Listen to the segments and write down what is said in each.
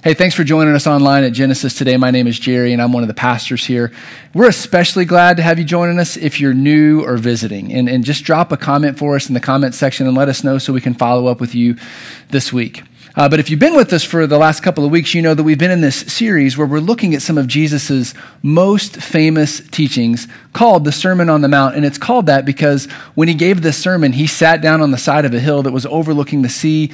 Hey, thanks for joining us online at Genesis today. My name is Jerry, and I'm one of the pastors here. We're especially glad to have you joining us if you're new or visiting. And, and just drop a comment for us in the comment section and let us know so we can follow up with you this week. Uh, but if you've been with us for the last couple of weeks, you know that we've been in this series where we're looking at some of Jesus' most famous teachings called the Sermon on the Mount. And it's called that because when he gave this sermon, he sat down on the side of a hill that was overlooking the Sea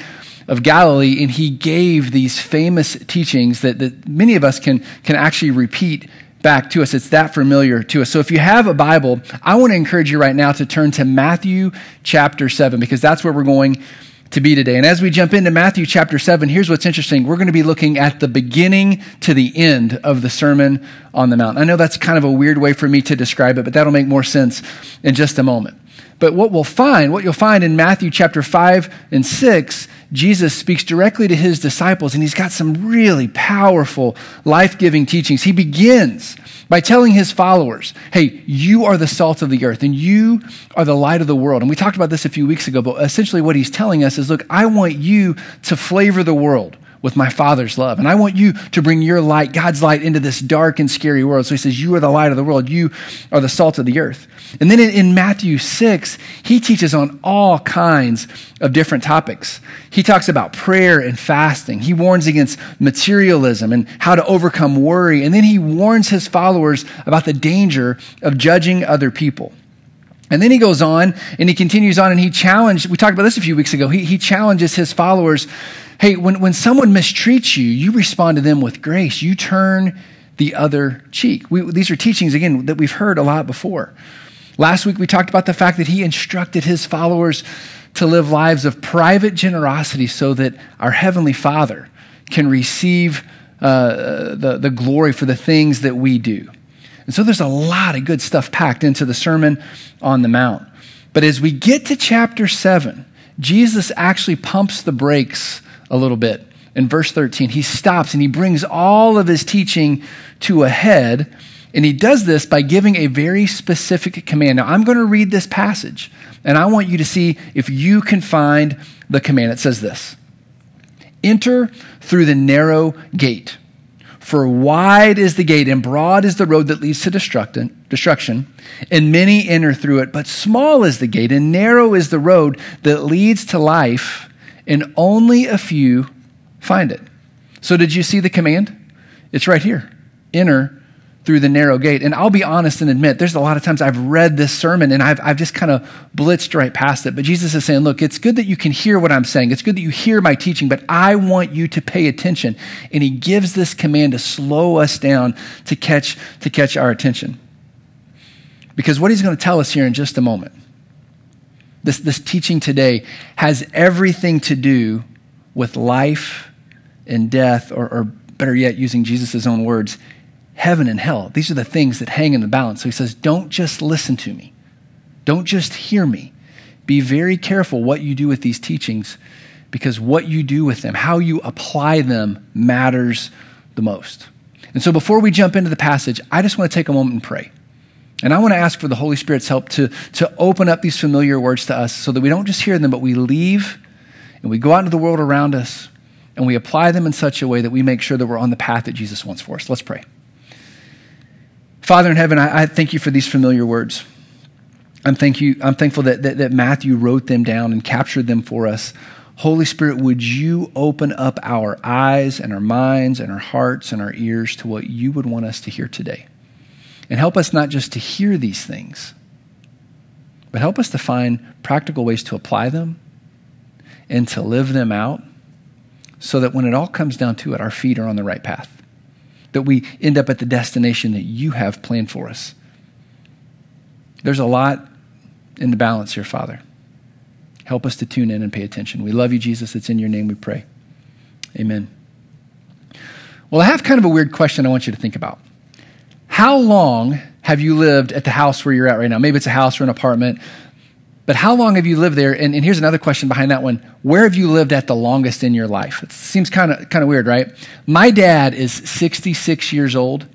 of Galilee, and he gave these famous teachings that, that many of us can, can actually repeat back to us. It's that familiar to us. So if you have a Bible, I want to encourage you right now to turn to Matthew chapter 7 because that's where we're going to be today. And as we jump into Matthew chapter 7, here's what's interesting. We're going to be looking at the beginning to the end of the Sermon on the Mount. I know that's kind of a weird way for me to describe it, but that'll make more sense in just a moment. But what we'll find, what you'll find in Matthew chapter 5 and 6, Jesus speaks directly to his disciples, and he's got some really powerful, life giving teachings. He begins by telling his followers, Hey, you are the salt of the earth, and you are the light of the world. And we talked about this a few weeks ago, but essentially what he's telling us is, Look, I want you to flavor the world with my Father's love. And I want you to bring your light, God's light, into this dark and scary world. So he says, You are the light of the world. You are the salt of the earth. And then in, Matthew 6, he teaches on all kinds of different topics. He talks about prayer and fasting. He warns against materialism and how to overcome worry. And then he warns his followers about the danger of judging other people. And then he goes on and he continues on and he challenged, we talked about this a few weeks ago, he, he challenges his followers Hey, when, when someone mistreats you, you respond to them with grace. You turn the other cheek. We, these are teachings, again, that we've heard a lot before. Last week, we talked about the fact that he instructed his followers to live lives of private generosity so that our Heavenly Father can receive uh, the, the glory for the things that we do. And so there's a lot of good stuff packed into the Sermon on the Mount. But as we get to chapter 7, Jesus actually pumps the brakes a little bit. In verse 13, he stops and he brings all of his teaching to a head. And he does this by giving a very specific command. Now, I'm going to read this passage, and I want you to see if you can find the command. It says this Enter through the narrow gate. For wide is the gate and broad is the road that leads to destruction, and many enter through it. But small is the gate and narrow is the road that leads to life, and only a few find it. So, did you see the command? It's right here enter through the narrow gate. And I'll be honest and admit, there's a lot of times I've read this sermon and I've, I've just kind of blitzed right past it. But Jesus is saying, look, it's good that you can hear what I'm saying. It's good that you hear my teaching, but I want you to pay attention. And he gives this command to slow us down to catch, to catch our attention. Because what he's going to tell us here in just a moment this, this teaching today has everything to do with life and death, or, or better yet, using Jesus' own words, heaven and hell. These are the things that hang in the balance. So he says, don't just listen to me, don't just hear me. Be very careful what you do with these teachings because what you do with them, how you apply them, matters the most. And so before we jump into the passage, I just want to take a moment and pray. And I want to ask for the Holy Spirit's help to, to open up these familiar words to us so that we don't just hear them, but we leave and we go out into the world around us and we apply them in such a way that we make sure that we're on the path that Jesus wants for us. Let's pray. Father in heaven, I, I thank you for these familiar words. I'm, thank you, I'm thankful that, that, that Matthew wrote them down and captured them for us. Holy Spirit, would you open up our eyes and our minds and our hearts and our ears to what you would want us to hear today? And help us not just to hear these things, but help us to find practical ways to apply them and to live them out so that when it all comes down to it, our feet are on the right path. That we end up at the destination that you have planned for us. There's a lot in the balance here, Father. Help us to tune in and pay attention. We love you, Jesus. It's in your name we pray. Amen. Well, I have kind of a weird question I want you to think about. How long have you lived at the house where you're at right now? Maybe it's a house or an apartment, but how long have you lived there? And, and here's another question behind that one. Where have you lived at the longest in your life? It seems kind of kind of weird, right? My dad is 66 years old,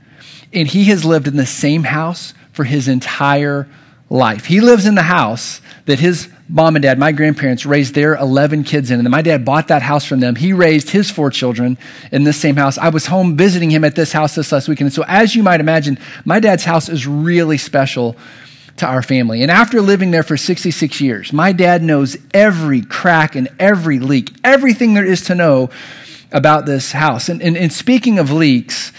and he has lived in the same house for his entire life. He lives in the house that his mom and dad, my grandparents, raised their 11 kids in. And my dad bought that house from them. He raised his four children in this same house. I was home visiting him at this house this last weekend. And so, as you might imagine, my dad's house is really special to our family. And after living there for 66 years, my dad knows every crack and every leak, everything there is to know about this house. And, and, and speaking of leaks,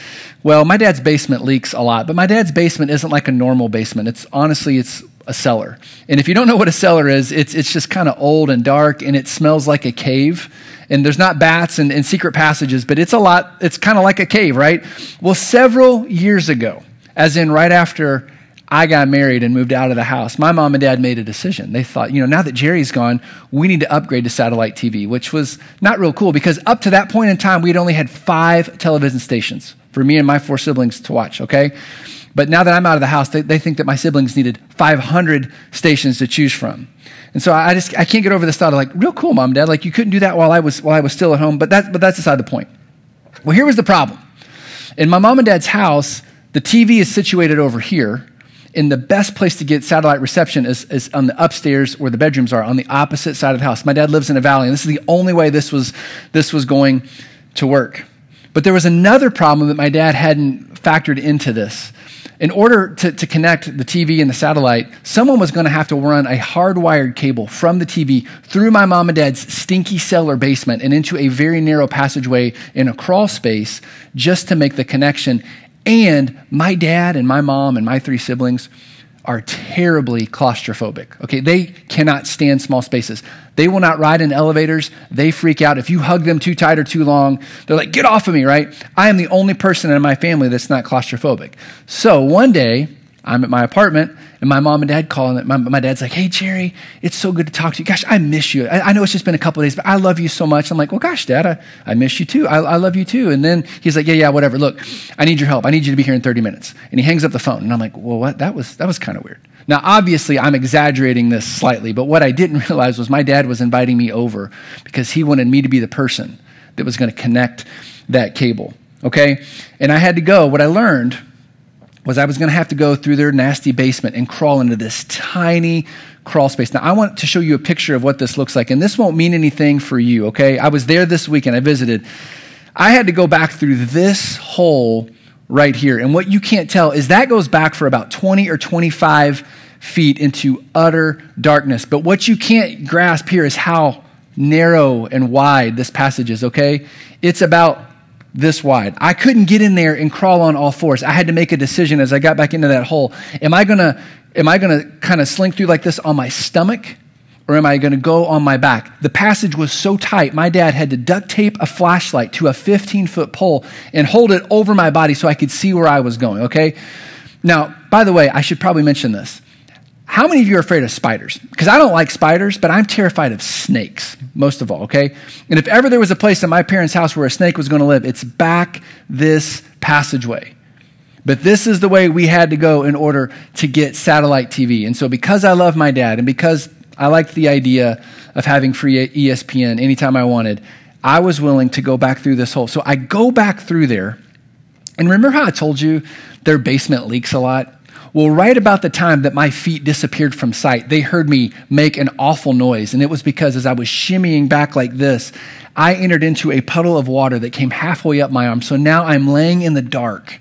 well, my dad's basement leaks a lot, but my dad's basement isn't like a normal basement. It's honestly, it's a cellar. And if you don't know what a cellar is, it's, it's just kind of old and dark and it smells like a cave. And there's not bats and, and secret passages, but it's a lot, it's kind of like a cave, right? Well, several years ago, as in right after I got married and moved out of the house, my mom and dad made a decision. They thought, you know, now that Jerry's gone, we need to upgrade to satellite TV, which was not real cool because up to that point in time, we'd only had five television stations for me and my four siblings to watch, okay? But now that I'm out of the house, they, they think that my siblings needed 500 stations to choose from. And so I just I can't get over this thought of like, real cool, mom and dad. Like you couldn't do that while I was while I was still at home. But that but that's aside the point. Well, here was the problem. In my mom and dad's house, the TV is situated over here, and the best place to get satellite reception is, is on the upstairs where the bedrooms are, on the opposite side of the house. My dad lives in a valley, and this is the only way this was this was going to work. But there was another problem that my dad hadn't factored into this in order to, to connect the TV and the satellite, someone was going to have to run a hardwired cable from the TV through my mom and dad's stinky cellar basement and into a very narrow passageway in a crawl space just to make the connection. And my dad and my mom and my three siblings are terribly claustrophobic. Okay, they cannot stand small spaces. They will not ride in elevators. They freak out. If you hug them too tight or too long, they're like, get off of me, right? I am the only person in my family that's not claustrophobic. So one day, I'm at my apartment and my mom and dad call, and my, my dad's like, Hey, Jerry, it's so good to talk to you. Gosh, I miss you. I, I know it's just been a couple days, but I love you so much. I'm like, Well, gosh, dad, I, I miss you too. I, I love you too. And then he's like, Yeah, yeah, whatever. Look, I need your help. I need you to be here in 30 minutes. And he hangs up the phone. And I'm like, Well, what? That was, that was kind of weird. Now, obviously, I'm exaggerating this slightly, but what I didn't realize was my dad was inviting me over because he wanted me to be the person that was going to connect that cable. Okay? And I had to go. What I learned was I was going to have to go through their nasty basement and crawl into this tiny crawl space. Now, I want to show you a picture of what this looks like, and this won't mean anything for you, okay? I was there this weekend, I visited. I had to go back through this hole right here. And what you can't tell is that goes back for about 20 or 25 feet into utter darkness. But what you can't grasp here is how narrow and wide this passage is, okay? It's about this wide. I couldn't get in there and crawl on all fours. I had to make a decision as I got back into that hole. Am I going to am I going to kind of slink through like this on my stomach or am I going to go on my back? The passage was so tight, my dad had to duct tape a flashlight to a 15 foot pole and hold it over my body so I could see where I was going, okay? Now, by the way, I should probably mention this. How many of you are afraid of spiders? Because I don't like spiders, but I'm terrified of snakes, most of all, okay? And if ever there was a place in my parents' house where a snake was going to live, it's back this passageway. But this is the way we had to go in order to get satellite TV. And so, because I love my dad and because I liked the idea of having free ESPN anytime I wanted, I was willing to go back through this hole. So, I go back through there. And remember how I told you their basement leaks a lot? Well, right about the time that my feet disappeared from sight, they heard me make an awful noise. And it was because as I was shimmying back like this, I entered into a puddle of water that came halfway up my arm. So now I'm laying in the dark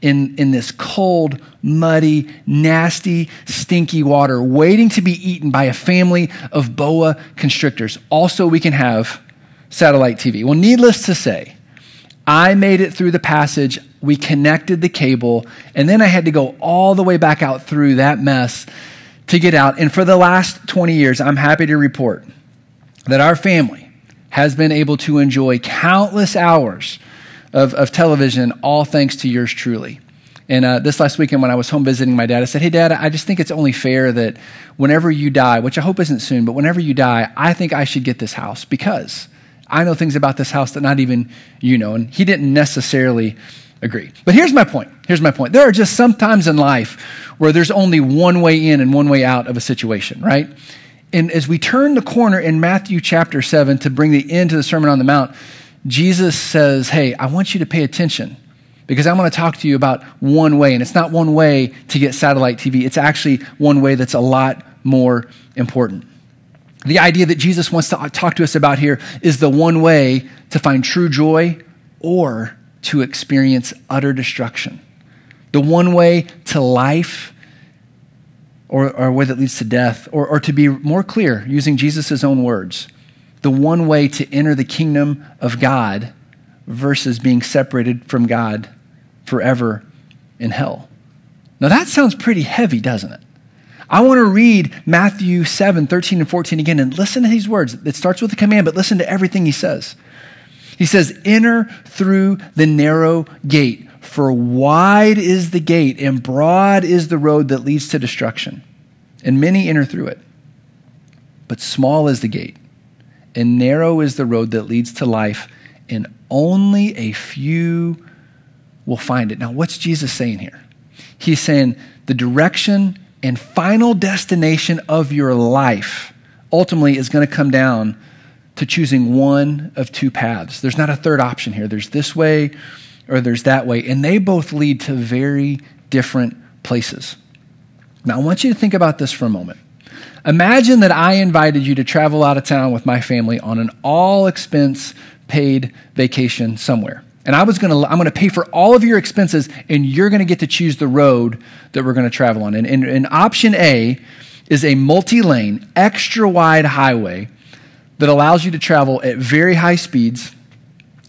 in, in this cold, muddy, nasty, stinky water, waiting to be eaten by a family of boa constrictors. Also, we can have satellite TV. Well, needless to say, I made it through the passage. We connected the cable, and then I had to go all the way back out through that mess to get out. And for the last 20 years, I'm happy to report that our family has been able to enjoy countless hours of, of television, all thanks to yours truly. And uh, this last weekend, when I was home visiting my dad, I said, Hey, Dad, I just think it's only fair that whenever you die, which I hope isn't soon, but whenever you die, I think I should get this house because I know things about this house that not even you know. And he didn't necessarily agree. But here's my point. Here's my point. There are just some times in life where there's only one way in and one way out of a situation, right? And as we turn the corner in Matthew chapter 7 to bring the end to the Sermon on the Mount, Jesus says, Hey, I want you to pay attention because I'm going to talk to you about one way. And it's not one way to get satellite TV, it's actually one way that's a lot more important. The idea that Jesus wants to talk to us about here is the one way to find true joy or to experience utter destruction. The one way to life or, or a way that leads to death, or, or to be more clear, using Jesus' own words, the one way to enter the kingdom of God versus being separated from God forever in hell. Now that sounds pretty heavy, doesn't it? I want to read Matthew 7, 13 and 14 again and listen to these words. It starts with a command, but listen to everything he says. He says, Enter through the narrow gate, for wide is the gate and broad is the road that leads to destruction, and many enter through it. But small is the gate, and narrow is the road that leads to life, and only a few will find it. Now, what's Jesus saying here? He's saying the direction and final destination of your life ultimately is going to come down to choosing one of two paths. There's not a third option here. There's this way or there's that way, and they both lead to very different places. Now, I want you to think about this for a moment. Imagine that I invited you to travel out of town with my family on an all expense paid vacation somewhere. And I was going to, I'm going to pay for all of your expenses, and you're going to get to choose the road that we're going to travel on. And, and, and option A is a multi lane, extra wide highway that allows you to travel at very high speeds.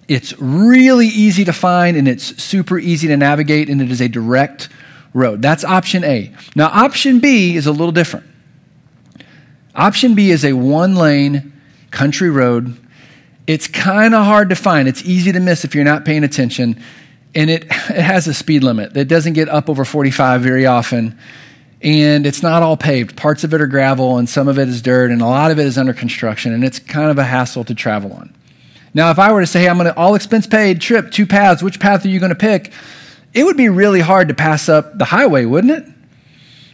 It's really easy to find and it's super easy to navigate, and it is a direct road. That's option A. Now, option B is a little different. Option B is a one lane country road it's kind of hard to find. It's easy to miss if you're not paying attention. And it, it has a speed limit that doesn't get up over 45 very often. And it's not all paved. Parts of it are gravel, and some of it is dirt, and a lot of it is under construction. And it's kind of a hassle to travel on. Now, if I were to say, hey, I'm going to all expense paid trip, two paths, which path are you going to pick? It would be really hard to pass up the highway, wouldn't it?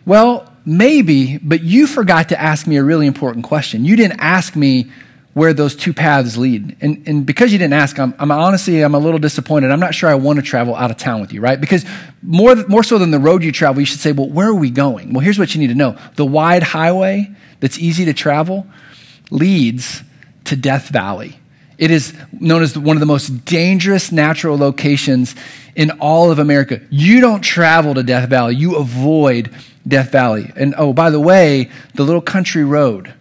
Well, maybe, but you forgot to ask me a really important question. You didn't ask me where those two paths lead. And, and because you didn't ask, I'm, I'm, honestly, I'm a little disappointed. I'm not sure I want to travel out of town with you, right? Because more, more so than the road you travel, you should say, well, where are we going? Well, here's what you need to know. The wide highway that's easy to travel leads to Death Valley. It is known as one of the most dangerous natural locations in all of America. You don't travel to Death Valley, you avoid Death Valley. And oh, by the way, the little country road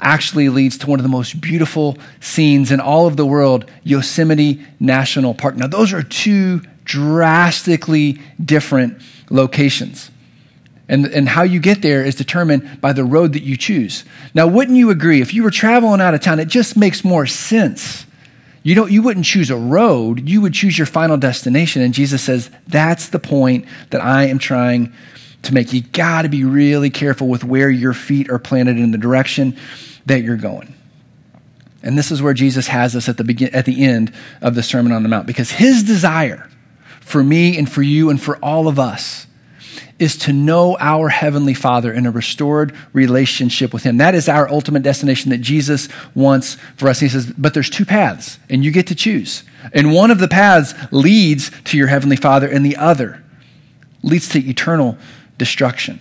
actually leads to one of the most beautiful scenes in all of the world, Yosemite National Park. Now, those are two drastically different locations. And, and how you get there is determined by the road that you choose. Now, wouldn't you agree? If you were traveling out of town, it just makes more sense. You, don't, you wouldn't choose a road, you would choose your final destination. And Jesus says, That's the point that I am trying to make. You got to be really careful with where your feet are planted in the direction that you're going. And this is where Jesus has us at the, begin, at the end of the Sermon on the Mount, because his desire for me and for you and for all of us is to know our Heavenly Father in a restored relationship with Him. That is our ultimate destination that Jesus wants for us. He says, but there's two paths, and you get to choose. And one of the paths leads to your Heavenly Father, and the other leads to eternal destruction.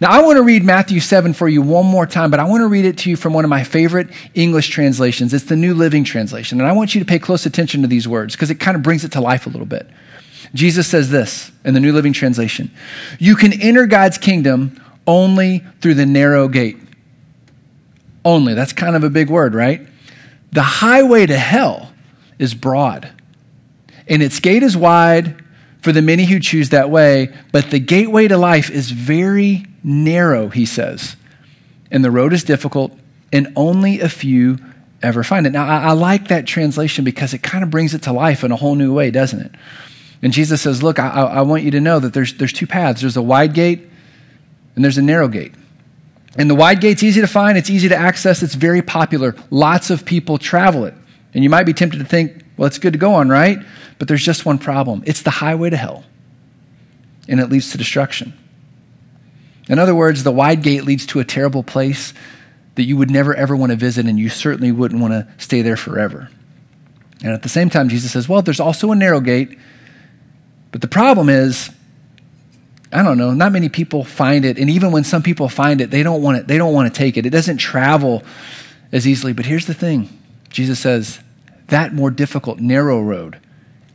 Now, I want to read Matthew 7 for you one more time, but I want to read it to you from one of my favorite English translations. It's the New Living Translation. And I want you to pay close attention to these words because it kind of brings it to life a little bit. Jesus says this in the New Living Translation You can enter God's kingdom only through the narrow gate. Only. That's kind of a big word, right? The highway to hell is broad, and its gate is wide for the many who choose that way, but the gateway to life is very narrow, he says. And the road is difficult, and only a few ever find it. Now, I, I like that translation because it kind of brings it to life in a whole new way, doesn't it? And Jesus says, Look, I, I want you to know that there's, there's two paths there's a wide gate, and there's a narrow gate. And the wide gate's easy to find, it's easy to access, it's very popular. Lots of people travel it. And you might be tempted to think, well, it's good to go on, right? But there's just one problem it's the highway to hell, and it leads to destruction. In other words, the wide gate leads to a terrible place that you would never ever want to visit, and you certainly wouldn't want to stay there forever. And at the same time, Jesus says, well, there's also a narrow gate, but the problem is, I don't know, not many people find it, and even when some people find it, they don't want it, they don't want to take it. It doesn't travel as easily. But here's the thing Jesus says that more difficult, narrow road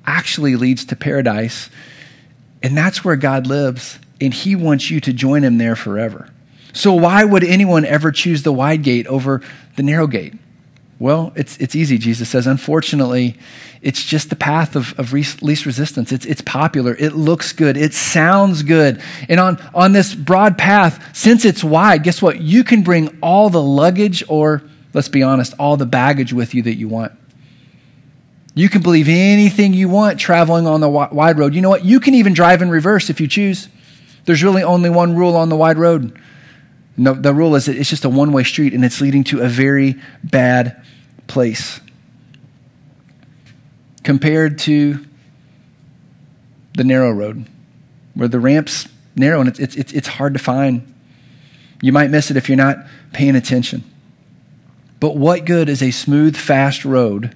actually leads to paradise. And that's where God lives. And he wants you to join him there forever. So, why would anyone ever choose the wide gate over the narrow gate? Well, it's, it's easy, Jesus says. Unfortunately, it's just the path of, of least resistance. It's, it's popular. It looks good. It sounds good. And on, on this broad path, since it's wide, guess what? You can bring all the luggage or, let's be honest, all the baggage with you that you want. You can believe anything you want traveling on the wide road. You know what? You can even drive in reverse if you choose. There's really only one rule on the wide road. No, the rule is that it's just a one way street and it's leading to a very bad place. Compared to the narrow road, where the ramp's narrow and it's, it's, it's hard to find. You might miss it if you're not paying attention. But what good is a smooth, fast road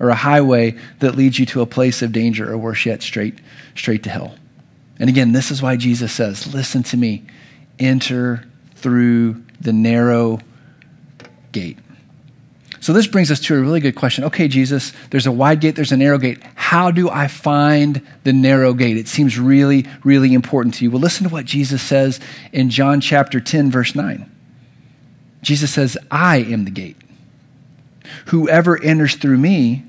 or a highway that leads you to a place of danger or worse yet, straight, straight to hell? And again, this is why Jesus says, Listen to me, enter through the narrow gate. So this brings us to a really good question. Okay, Jesus, there's a wide gate, there's a narrow gate. How do I find the narrow gate? It seems really, really important to you. Well, listen to what Jesus says in John chapter 10, verse 9. Jesus says, I am the gate. Whoever enters through me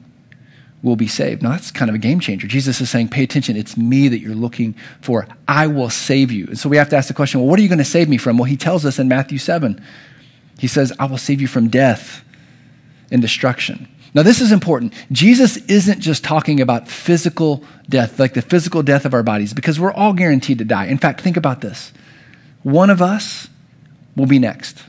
will be saved. Now, that's kind of a game changer. Jesus is saying, pay attention. It's me that you're looking for. I will save you. And so we have to ask the question, well, what are you going to save me from? Well, he tells us in Matthew 7, he says, I will save you from death and destruction. Now, this is important. Jesus isn't just talking about physical death, like the physical death of our bodies, because we're all guaranteed to die. In fact, think about this one of us will be next.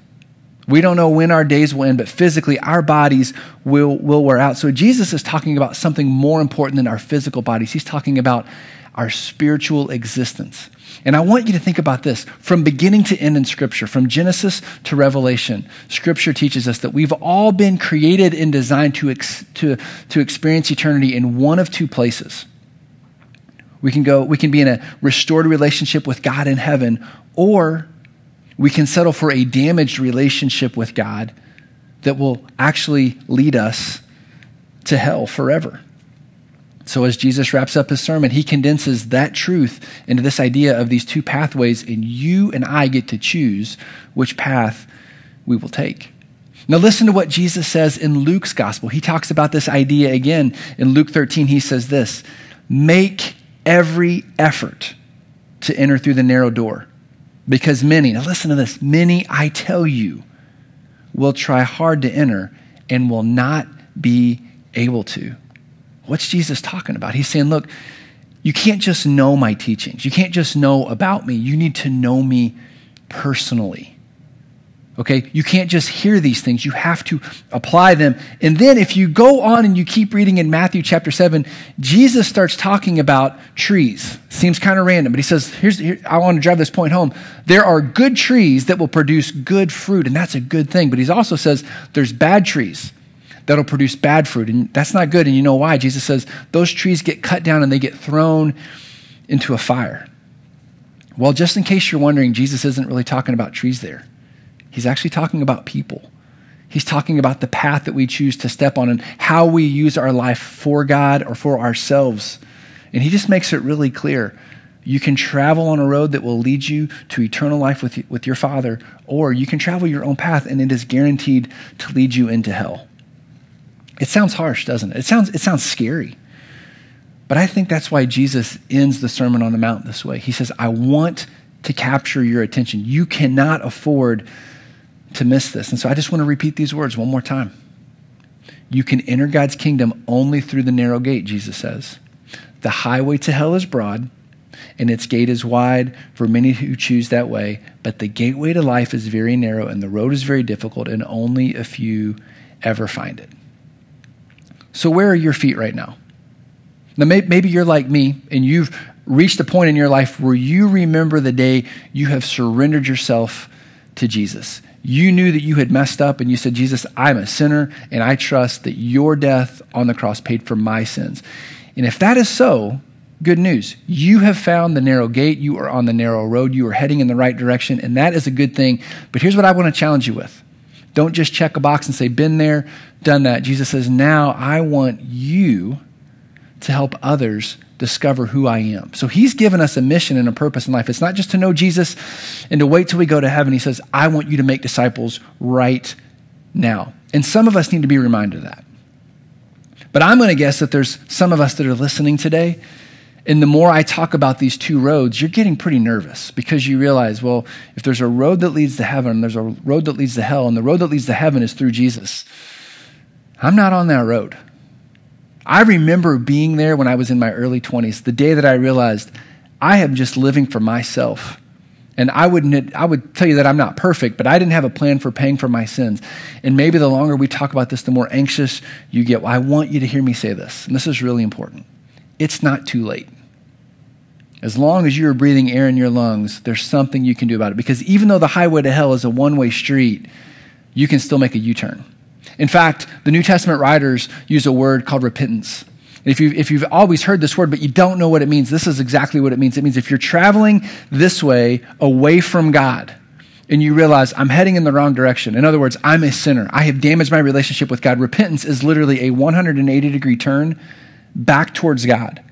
We don't know when our days will end, but physically our bodies will, will wear out. So Jesus is talking about something more important than our physical bodies. He's talking about our spiritual existence. And I want you to think about this from beginning to end in Scripture, from Genesis to Revelation. Scripture teaches us that we've all been created and designed to, ex- to, to experience eternity in one of two places. We can go, we can be in a restored relationship with God in heaven, or we can settle for a damaged relationship with God that will actually lead us to hell forever. So, as Jesus wraps up his sermon, he condenses that truth into this idea of these two pathways, and you and I get to choose which path we will take. Now, listen to what Jesus says in Luke's gospel. He talks about this idea again. In Luke 13, he says this Make every effort to enter through the narrow door. Because many, now listen to this, many, I tell you, will try hard to enter and will not be able to. What's Jesus talking about? He's saying, look, you can't just know my teachings. You can't just know about me. You need to know me personally. Okay? You can't just hear these things. You have to apply them. And then if you go on and you keep reading in Matthew chapter 7, Jesus starts talking about trees. Seems kind of random, but he says, here's, here, I want to drive this point home. There are good trees that will produce good fruit, and that's a good thing. But he also says there's bad trees that'll produce bad fruit, and that's not good. And you know why? Jesus says those trees get cut down and they get thrown into a fire. Well, just in case you're wondering, Jesus isn't really talking about trees there. He's actually talking about people. He's talking about the path that we choose to step on and how we use our life for God or for ourselves. And he just makes it really clear. You can travel on a road that will lead you to eternal life with, with your Father, or you can travel your own path and it is guaranteed to lead you into hell. It sounds harsh, doesn't it? It sounds, it sounds scary. But I think that's why Jesus ends the Sermon on the Mount this way. He says, I want to capture your attention. You cannot afford to miss this. And so I just want to repeat these words one more time. You can enter God's kingdom only through the narrow gate, Jesus says. The highway to hell is broad, and its gate is wide for many who choose that way, but the gateway to life is very narrow, and the road is very difficult, and only a few ever find it. So, where are your feet right now? Now, maybe you're like me, and you've reached a point in your life where you remember the day you have surrendered yourself to Jesus you knew that you had messed up and you said, Jesus, I'm a sinner and I trust that your death on the cross paid for my sins. And if that is so, good news. You have found the narrow gate. You are on the narrow road. You are heading in the right direction, and that is a good thing. But here's what I want to challenge you with Don't just check a box and say, been there, done that. Jesus says, now I want you to help others discover who I am. So he's given us a mission and a purpose in life. It's not just to know Jesus and to wait till we go to heaven. He says, I want you to make disciples right now. And some of us need to be reminded of that. But I'm going to guess that there's some of us that are listening today. And the more I talk about these two roads, you're getting pretty nervous because you realize, well, if there's a road that leads to heaven, there's a road that leads to hell, and the road that leads to heaven is through Jesus. I'm not on that road. I remember being there when I was in my early 20s, the day that I realized I am just living for myself. And I wouldn't I would tell you that I'm not perfect, but I didn't have a plan for paying for my sins. And maybe the longer we talk about this, the more anxious you get. Well, I want you to hear me say this, and this is really important. It's not too late. As long as you're breathing air in your lungs, there's something you can do about it. Because even though the highway to hell is a one way street, you can still make a U turn. In fact, the New Testament writers use a word called repentance. If, you, if you've always heard this word, but you don't know what it means, this is exactly what it means. It means if you're traveling this way away from God, and you realize I'm heading in the wrong direction. In other words, I'm a sinner. I have damaged my relationship with God. Repentance is literally a 180 degree turn back towards God.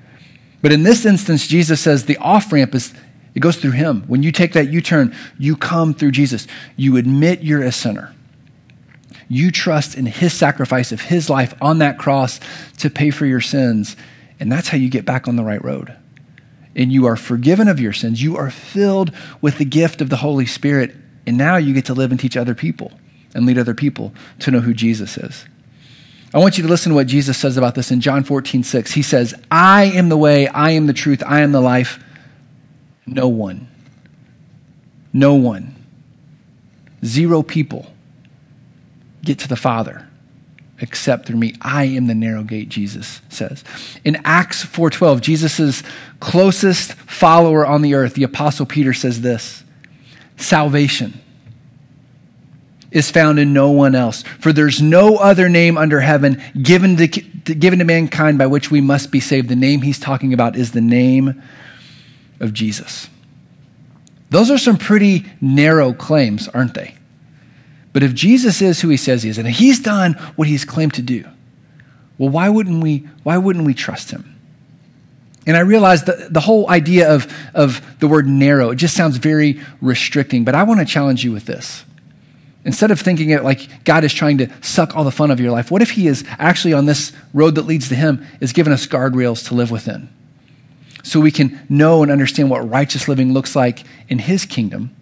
But in this instance, Jesus says the off ramp is it goes through him. When you take that U turn, you come through Jesus. You admit you're a sinner. You trust in his sacrifice of his life on that cross to pay for your sins. And that's how you get back on the right road. And you are forgiven of your sins. You are filled with the gift of the Holy Spirit. And now you get to live and teach other people and lead other people to know who Jesus is. I want you to listen to what Jesus says about this in John 14, 6. He says, I am the way, I am the truth, I am the life. No one, no one, zero people get to the Father except through me. I am the narrow gate, Jesus says. In Acts 4:12, Jesus' closest follower on the earth, the apostle Peter says this: Salvation is found in no one else, for there's no other name under heaven given to, given to mankind by which we must be saved. The name he's talking about is the name of Jesus. Those are some pretty narrow claims, aren't they? But if Jesus is who he says he is, and he's done what he's claimed to do, well, why wouldn't we, why wouldn't we trust him? And I realize that the whole idea of, of the word narrow, it just sounds very restricting, but I want to challenge you with this. Instead of thinking it like God is trying to suck all the fun of your life, what if He is actually on this road that leads to Him, is giving us guardrails to live within? So we can know and understand what righteous living looks like in His kingdom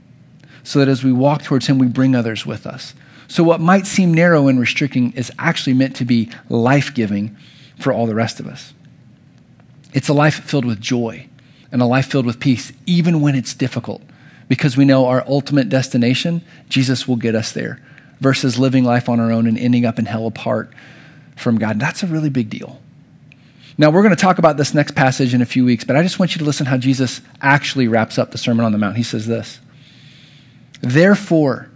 so that as we walk towards Him, we bring others with us. So, what might seem narrow and restricting is actually meant to be life giving for all the rest of us. It's a life filled with joy and a life filled with peace, even when it's difficult, because we know our ultimate destination, Jesus will get us there, versus living life on our own and ending up in hell apart from God. That's a really big deal. Now, we're going to talk about this next passage in a few weeks, but I just want you to listen how Jesus actually wraps up the Sermon on the Mount. He says this Therefore,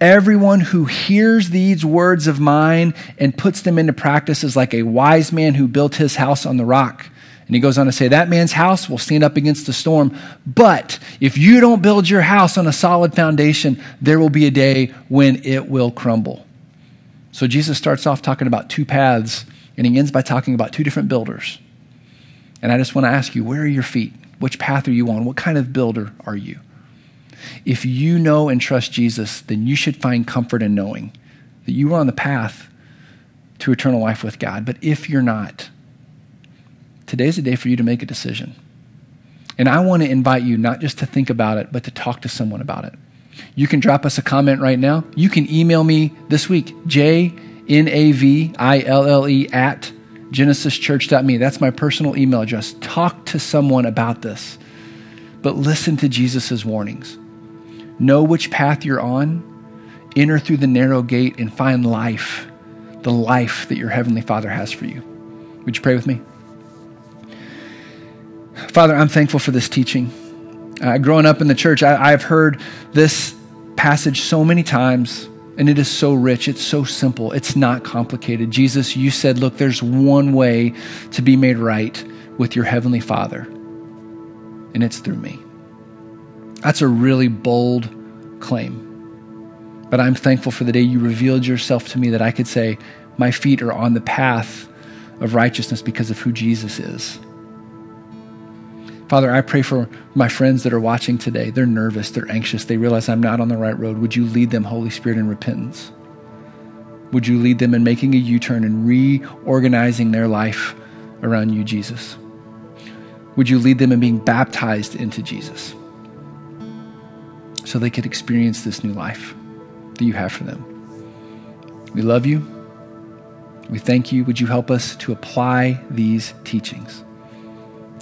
everyone who hears these words of mine and puts them into practice is like a wise man who built his house on the rock. And he goes on to say, That man's house will stand up against the storm. But if you don't build your house on a solid foundation, there will be a day when it will crumble. So Jesus starts off talking about two paths, and he ends by talking about two different builders. And I just want to ask you, where are your feet? Which path are you on? What kind of builder are you? If you know and trust Jesus, then you should find comfort in knowing that you are on the path to eternal life with God. But if you're not, today's the day for you to make a decision. And I want to invite you not just to think about it, but to talk to someone about it. You can drop us a comment right now. You can email me this week, J N A V I L L E at genesischurch.me. That's my personal email address. Talk to someone about this, but listen to Jesus' warnings. Know which path you're on, enter through the narrow gate, and find life, the life that your Heavenly Father has for you. Would you pray with me? Father, I'm thankful for this teaching. Uh, growing up in the church, I, I've heard this passage so many times, and it is so rich. It's so simple. It's not complicated. Jesus, you said, look, there's one way to be made right with your Heavenly Father, and it's through me. That's a really bold claim. But I'm thankful for the day you revealed yourself to me that I could say, My feet are on the path of righteousness because of who Jesus is. Father, I pray for my friends that are watching today. They're nervous, they're anxious, they realize I'm not on the right road. Would you lead them, Holy Spirit, in repentance? Would you lead them in making a U turn and reorganizing their life around you, Jesus? Would you lead them in being baptized into Jesus so they could experience this new life that you have for them? We love you. We thank you. Would you help us to apply these teachings?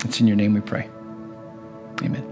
It's in your name we pray. Amen.